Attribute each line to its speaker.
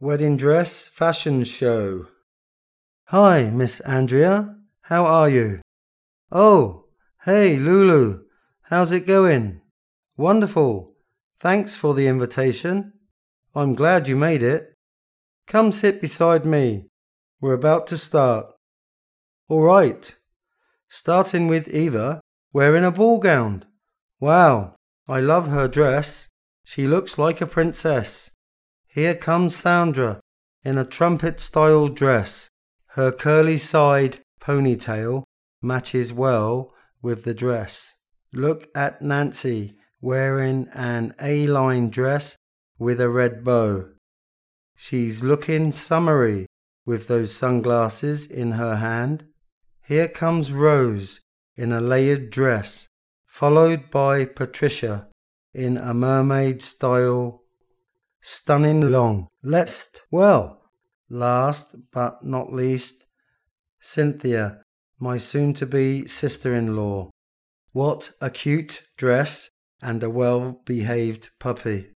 Speaker 1: Wedding Dress Fashion Show. Hi, Miss Andrea. How are you? Oh, hey, Lulu. How's it going? Wonderful. Thanks for the invitation. I'm glad you made it. Come sit beside me. We're about to start. All right. Starting with Eva wearing a ball gown. Wow, I love her dress. She looks like a princess. Here comes Sandra in a trumpet style dress. Her curly side ponytail matches well with the dress. Look at Nancy wearing an A line dress with a red bow. She's looking summery with those sunglasses in her hand. Here comes Rose in a layered dress, followed by Patricia in a mermaid style stunning long. Let's, well, last but not least, Cynthia, my soon to be sister in law. What a cute dress and a well behaved puppy.